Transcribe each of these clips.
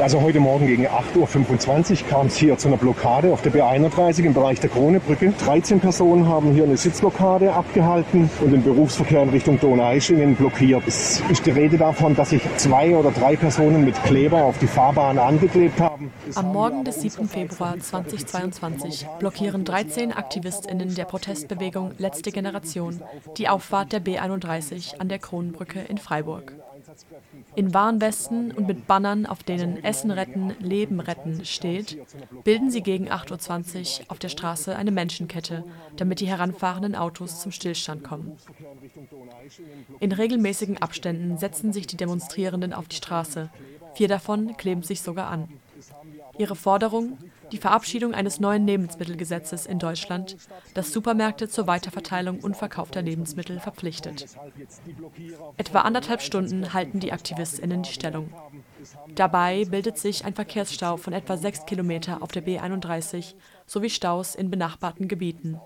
Also heute Morgen gegen 8.25 Uhr kam es hier zu einer Blockade auf der B31 im Bereich der Kronebrücke. 13 Personen haben hier eine Sitzblockade abgehalten und den Berufsverkehr in Richtung Donaueschingen blockiert. Es ist die Rede davon, dass sich zwei oder drei Personen mit Kleber auf die Fahrbahn angeklebt haben. Am Morgen des 7. Februar 2022 blockieren 13 AktivistInnen der Protestbewegung Letzte Generation die Auffahrt der B31 an der Kronenbrücke in Freiburg. In Warnwesten und mit Bannern, auf denen Essen retten, Leben retten steht, bilden sie gegen 8.20 Uhr auf der Straße eine Menschenkette, damit die heranfahrenden Autos zum Stillstand kommen. In regelmäßigen Abständen setzen sich die Demonstrierenden auf die Straße, vier davon kleben sich sogar an. Ihre Forderung? Die Verabschiedung eines neuen Lebensmittelgesetzes in Deutschland, das Supermärkte zur Weiterverteilung unverkaufter Lebensmittel verpflichtet. Etwa anderthalb Stunden halten die AktivistInnen die Stellung. Dabei bildet sich ein Verkehrsstau von etwa sechs Kilometer auf der B31 sowie Staus in benachbarten Gebieten.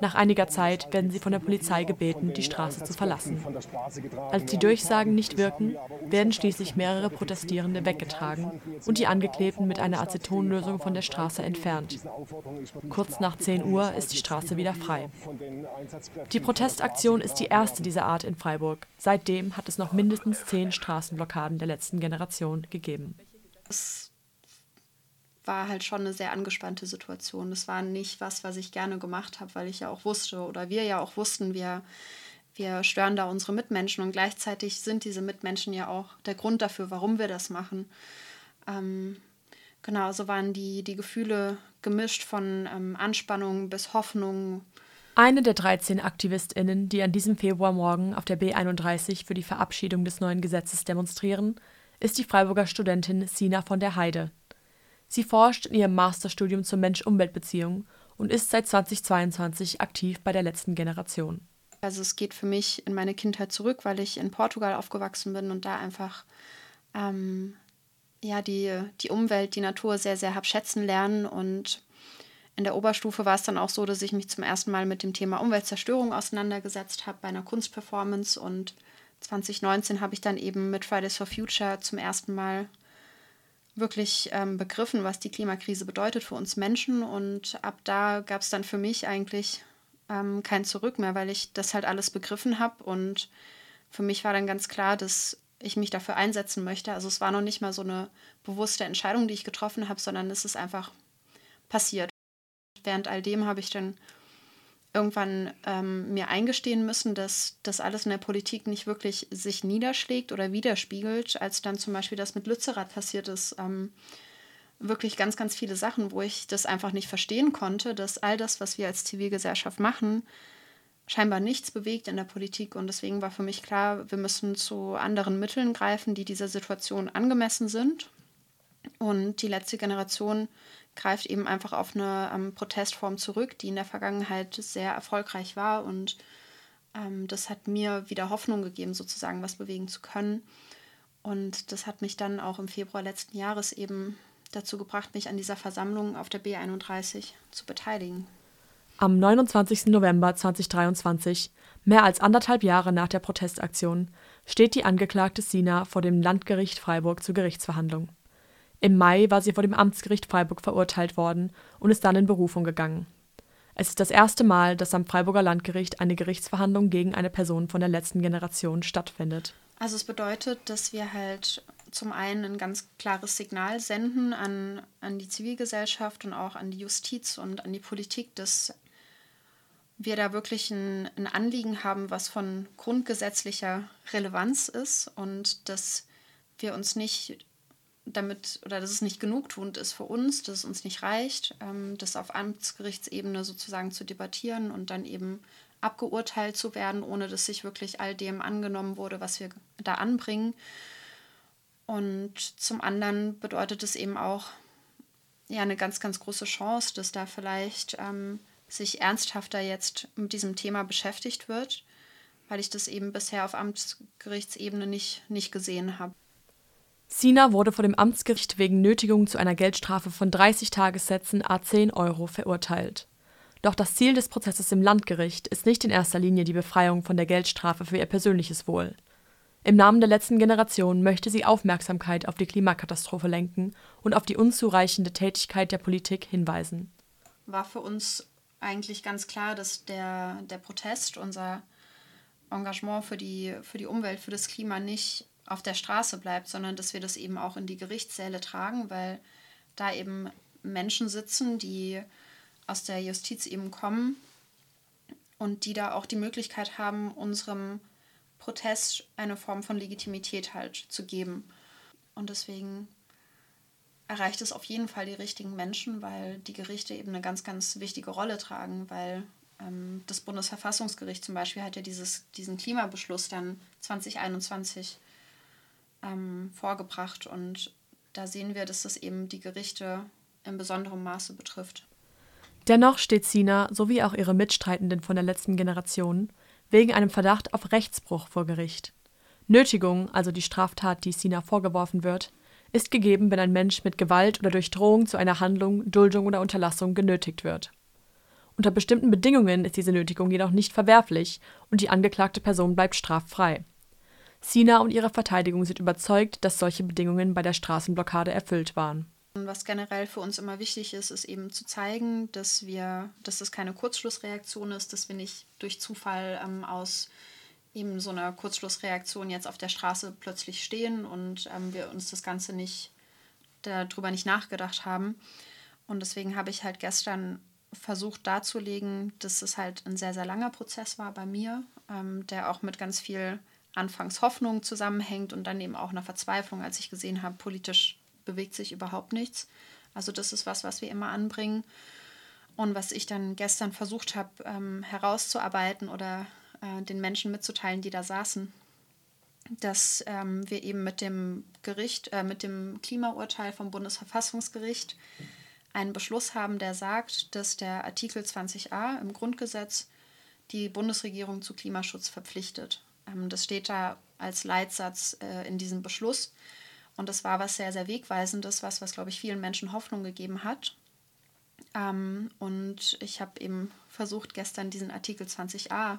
Nach einiger Zeit werden sie von der Polizei gebeten, die Straße zu verlassen. Als die Durchsagen nicht wirken, werden schließlich mehrere Protestierende weggetragen und die Angeklebten mit einer Acetonlösung von der Straße entfernt. Kurz nach 10 Uhr ist die Straße wieder frei. Die Protestaktion ist die erste dieser Art in Freiburg. Seitdem hat es noch mindestens zehn Straßenblockaden der letzten Generation gegeben. War halt schon eine sehr angespannte Situation. Das war nicht was, was ich gerne gemacht habe, weil ich ja auch wusste oder wir ja auch wussten, wir, wir stören da unsere Mitmenschen und gleichzeitig sind diese Mitmenschen ja auch der Grund dafür, warum wir das machen. Ähm, genau, so waren die, die Gefühle gemischt von ähm, Anspannung bis Hoffnung. Eine der 13 AktivistInnen, die an diesem Februarmorgen auf der B31 für die Verabschiedung des neuen Gesetzes demonstrieren, ist die Freiburger Studentin Sina von der Heide. Sie forscht in ihrem Masterstudium zur Mensch-Umwelt-Beziehung und ist seit 2022 aktiv bei der letzten Generation. Also es geht für mich in meine Kindheit zurück, weil ich in Portugal aufgewachsen bin und da einfach ähm, ja, die, die Umwelt, die Natur sehr, sehr habe schätzen lernen. Und in der Oberstufe war es dann auch so, dass ich mich zum ersten Mal mit dem Thema Umweltzerstörung auseinandergesetzt habe bei einer Kunstperformance. Und 2019 habe ich dann eben mit Fridays for Future zum ersten Mal wirklich ähm, begriffen, was die Klimakrise bedeutet für uns Menschen. Und ab da gab es dann für mich eigentlich ähm, kein Zurück mehr, weil ich das halt alles begriffen habe. Und für mich war dann ganz klar, dass ich mich dafür einsetzen möchte. Also es war noch nicht mal so eine bewusste Entscheidung, die ich getroffen habe, sondern es ist einfach passiert. Während all dem habe ich dann irgendwann ähm, mir eingestehen müssen, dass das alles in der Politik nicht wirklich sich niederschlägt oder widerspiegelt, als dann zum Beispiel das mit Lützerath passiert ist. Ähm, wirklich ganz, ganz viele Sachen, wo ich das einfach nicht verstehen konnte, dass all das, was wir als Zivilgesellschaft machen, scheinbar nichts bewegt in der Politik. Und deswegen war für mich klar, wir müssen zu anderen Mitteln greifen, die dieser Situation angemessen sind. Und die letzte Generation greift eben einfach auf eine ähm, Protestform zurück, die in der Vergangenheit sehr erfolgreich war. Und ähm, das hat mir wieder Hoffnung gegeben, sozusagen was bewegen zu können. Und das hat mich dann auch im Februar letzten Jahres eben dazu gebracht, mich an dieser Versammlung auf der B31 zu beteiligen. Am 29. November 2023, mehr als anderthalb Jahre nach der Protestaktion, steht die Angeklagte Sina vor dem Landgericht Freiburg zur Gerichtsverhandlung. Im Mai war sie vor dem Amtsgericht Freiburg verurteilt worden und ist dann in Berufung gegangen. Es ist das erste Mal, dass am Freiburger Landgericht eine Gerichtsverhandlung gegen eine Person von der letzten Generation stattfindet. Also es bedeutet, dass wir halt zum einen ein ganz klares Signal senden an, an die Zivilgesellschaft und auch an die Justiz und an die Politik, dass wir da wirklich ein, ein Anliegen haben, was von grundgesetzlicher Relevanz ist und dass wir uns nicht damit oder dass es nicht genugtuend ist für uns, dass es uns nicht reicht, ähm, das auf Amtsgerichtsebene sozusagen zu debattieren und dann eben abgeurteilt zu werden, ohne dass sich wirklich all dem angenommen wurde, was wir da anbringen. Und zum anderen bedeutet es eben auch ja eine ganz, ganz große Chance, dass da vielleicht ähm, sich ernsthafter jetzt mit diesem Thema beschäftigt wird, weil ich das eben bisher auf Amtsgerichtsebene nicht, nicht gesehen habe. Sina wurde vor dem Amtsgericht wegen Nötigung zu einer Geldstrafe von 30 Tagessätzen a 10 Euro verurteilt. Doch das Ziel des Prozesses im Landgericht ist nicht in erster Linie die Befreiung von der Geldstrafe für ihr persönliches Wohl. Im Namen der letzten Generation möchte sie Aufmerksamkeit auf die Klimakatastrophe lenken und auf die unzureichende Tätigkeit der Politik hinweisen. War für uns eigentlich ganz klar, dass der, der Protest, unser Engagement für die, für die Umwelt, für das Klima nicht auf der Straße bleibt, sondern dass wir das eben auch in die Gerichtssäle tragen, weil da eben Menschen sitzen, die aus der Justiz eben kommen und die da auch die Möglichkeit haben, unserem Protest eine Form von Legitimität halt zu geben. Und deswegen erreicht es auf jeden Fall die richtigen Menschen, weil die Gerichte eben eine ganz, ganz wichtige Rolle tragen, weil ähm, das Bundesverfassungsgericht zum Beispiel hat ja dieses, diesen Klimabeschluss dann 2021 ähm, vorgebracht und da sehen wir, dass das eben die Gerichte in besonderem Maße betrifft. Dennoch steht Sina sowie auch ihre Mitstreitenden von der letzten Generation wegen einem Verdacht auf Rechtsbruch vor Gericht. Nötigung, also die Straftat, die Sina vorgeworfen wird, ist gegeben, wenn ein Mensch mit Gewalt oder durch Drohung zu einer Handlung, Duldung oder Unterlassung genötigt wird. Unter bestimmten Bedingungen ist diese Nötigung jedoch nicht verwerflich und die angeklagte Person bleibt straffrei. Sina und ihre Verteidigung sind überzeugt, dass solche Bedingungen bei der Straßenblockade erfüllt waren. Was generell für uns immer wichtig ist, ist eben zu zeigen, dass wir, dass das keine Kurzschlussreaktion ist, dass wir nicht durch Zufall ähm, aus eben so einer Kurzschlussreaktion jetzt auf der Straße plötzlich stehen und ähm, wir uns das Ganze nicht darüber nicht nachgedacht haben. Und deswegen habe ich halt gestern versucht darzulegen, dass es halt ein sehr, sehr langer Prozess war bei mir, ähm, der auch mit ganz viel Anfangshoffnung zusammenhängt und dann eben auch einer Verzweiflung, als ich gesehen habe, politisch bewegt sich überhaupt nichts. Also das ist was, was wir immer anbringen. Und was ich dann gestern versucht habe ähm, herauszuarbeiten oder äh, den Menschen mitzuteilen, die da saßen, dass ähm, wir eben mit dem Gericht, äh, mit dem Klimaurteil vom Bundesverfassungsgericht einen Beschluss haben, der sagt, dass der Artikel 20a im Grundgesetz die Bundesregierung zu Klimaschutz verpflichtet. Ähm, das steht da als Leitsatz äh, in diesem Beschluss. Und das war was sehr, sehr Wegweisendes, was, was glaube ich, vielen Menschen Hoffnung gegeben hat. Ähm, und ich habe eben versucht, gestern diesen Artikel 20a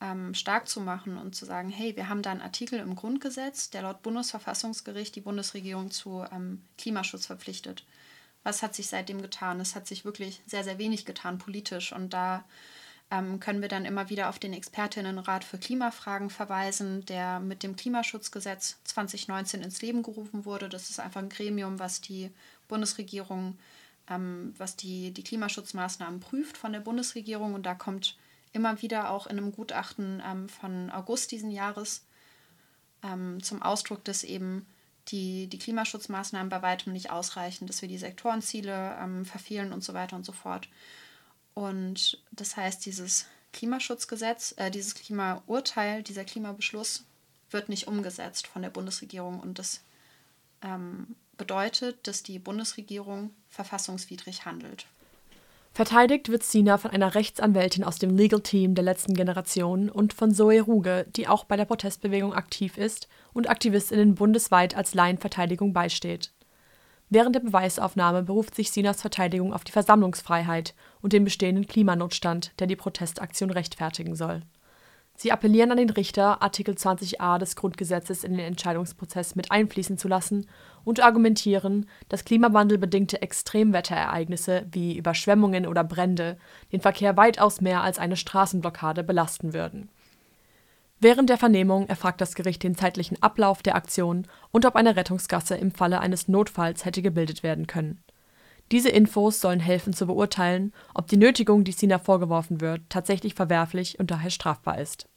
ähm, stark zu machen und zu sagen, hey, wir haben da einen Artikel im Grundgesetz, der laut Bundesverfassungsgericht die Bundesregierung zu Klimaschutz verpflichtet. Was hat sich seitdem getan? Es hat sich wirklich sehr, sehr wenig getan politisch. Und da können wir dann immer wieder auf den Expertinnenrat für Klimafragen verweisen, der mit dem Klimaschutzgesetz 2019 ins Leben gerufen wurde. Das ist einfach ein Gremium, was die Bundesregierung, ähm, was die, die Klimaschutzmaßnahmen prüft von der Bundesregierung. Und da kommt immer wieder auch in einem Gutachten ähm, von August diesen Jahres ähm, zum Ausdruck, dass eben die, die Klimaschutzmaßnahmen bei weitem nicht ausreichen, dass wir die Sektorenziele ähm, verfehlen und so weiter und so fort. Und das heißt, dieses Klimaschutzgesetz, äh, dieses Klimaurteil, dieser Klimabeschluss wird nicht umgesetzt von der Bundesregierung. Und das ähm, bedeutet, dass die Bundesregierung verfassungswidrig handelt. Verteidigt wird Sina von einer Rechtsanwältin aus dem Legal Team der letzten Generation und von Zoe Ruge, die auch bei der Protestbewegung aktiv ist und Aktivistinnen bundesweit als Laienverteidigung beisteht. Während der Beweisaufnahme beruft sich Sinas Verteidigung auf die Versammlungsfreiheit und den bestehenden Klimanotstand, der die Protestaktion rechtfertigen soll. Sie appellieren an den Richter, Artikel 20a des Grundgesetzes in den Entscheidungsprozess mit einfließen zu lassen und argumentieren, dass klimawandelbedingte Extremwetterereignisse wie Überschwemmungen oder Brände den Verkehr weitaus mehr als eine Straßenblockade belasten würden Während der Vernehmung erfragt das Gericht den zeitlichen Ablauf der Aktion und ob eine Rettungsgasse im Falle eines Notfalls hätte gebildet werden können. Diese Infos sollen helfen zu beurteilen, ob die Nötigung, die Sina vorgeworfen wird, tatsächlich verwerflich und daher strafbar ist.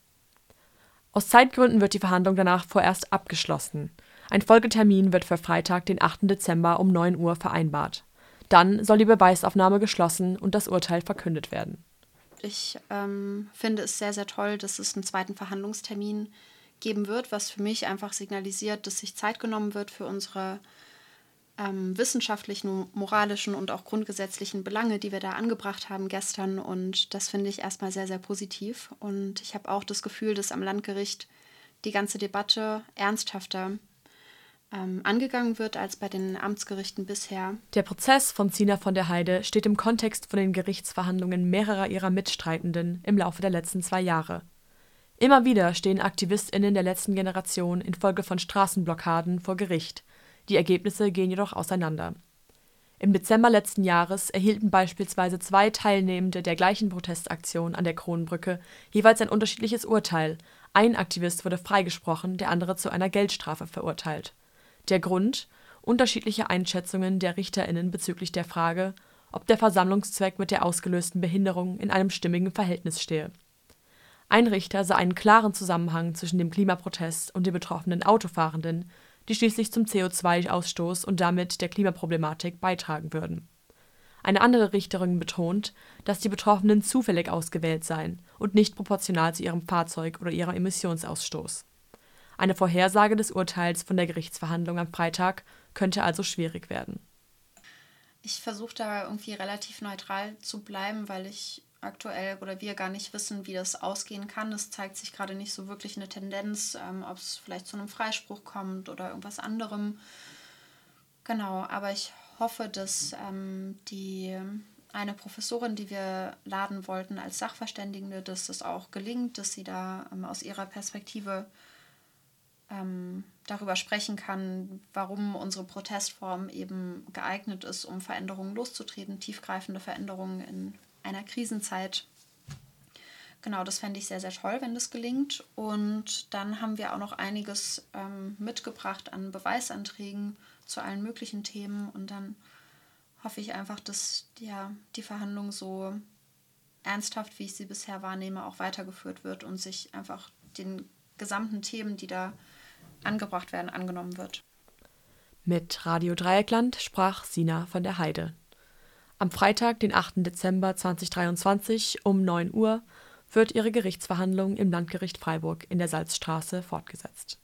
Aus Zeitgründen wird die Verhandlung danach vorerst abgeschlossen. Ein Folgetermin wird für Freitag, den 8. Dezember um 9 Uhr vereinbart. Dann soll die Beweisaufnahme geschlossen und das Urteil verkündet werden ich ähm, finde es sehr, sehr toll, dass es einen zweiten Verhandlungstermin geben wird, was für mich einfach signalisiert, dass sich Zeit genommen wird für unsere ähm, wissenschaftlichen, moralischen und auch grundgesetzlichen Belange, die wir da angebracht haben gestern. Und das finde ich erstmal sehr, sehr positiv. Und ich habe auch das Gefühl, dass am Landgericht die ganze Debatte ernsthafter ähm, angegangen wird als bei den Amtsgerichten bisher. Der Prozess von Zina von der Heide steht im Kontext von den Gerichtsverhandlungen mehrerer ihrer Mitstreitenden im Laufe der letzten zwei Jahre. Immer wieder stehen AktivistInnen der letzten Generation infolge von Straßenblockaden vor Gericht, die Ergebnisse gehen jedoch auseinander. Im Dezember letzten Jahres erhielten beispielsweise zwei Teilnehmende der gleichen Protestaktion an der Kronbrücke jeweils ein unterschiedliches Urteil, ein Aktivist wurde freigesprochen, der andere zu einer Geldstrafe verurteilt. Der Grund? Unterschiedliche Einschätzungen der RichterInnen bezüglich der Frage, ob der Versammlungszweck mit der ausgelösten Behinderung in einem stimmigen Verhältnis stehe. Ein Richter sah einen klaren Zusammenhang zwischen dem Klimaprotest und den betroffenen Autofahrenden die schließlich zum CO2-Ausstoß und damit der Klimaproblematik beitragen würden. Eine andere Richterin betont, dass die Betroffenen zufällig ausgewählt seien und nicht proportional zu ihrem Fahrzeug oder ihrem Emissionsausstoß. Eine Vorhersage des Urteils von der Gerichtsverhandlung am Freitag könnte also schwierig werden. Ich versuche da irgendwie relativ neutral zu bleiben, weil ich aktuell oder wir gar nicht wissen, wie das ausgehen kann. Es zeigt sich gerade nicht so wirklich eine Tendenz, ähm, ob es vielleicht zu einem Freispruch kommt oder irgendwas anderem. Genau, aber ich hoffe, dass ähm, die eine Professorin, die wir laden wollten als Sachverständige, dass das auch gelingt, dass sie da ähm, aus ihrer Perspektive ähm, darüber sprechen kann, warum unsere Protestform eben geeignet ist, um Veränderungen loszutreten, tiefgreifende Veränderungen in einer Krisenzeit. Genau, das fände ich sehr, sehr toll, wenn das gelingt. Und dann haben wir auch noch einiges ähm, mitgebracht an Beweisanträgen zu allen möglichen Themen. Und dann hoffe ich einfach, dass ja, die Verhandlung so ernsthaft, wie ich sie bisher wahrnehme, auch weitergeführt wird und sich einfach den gesamten Themen, die da angebracht werden, angenommen wird. Mit Radio Dreieckland sprach Sina von der Heide. Am Freitag, den 8. Dezember 2023 um 9 Uhr wird ihre Gerichtsverhandlung im Landgericht Freiburg in der Salzstraße fortgesetzt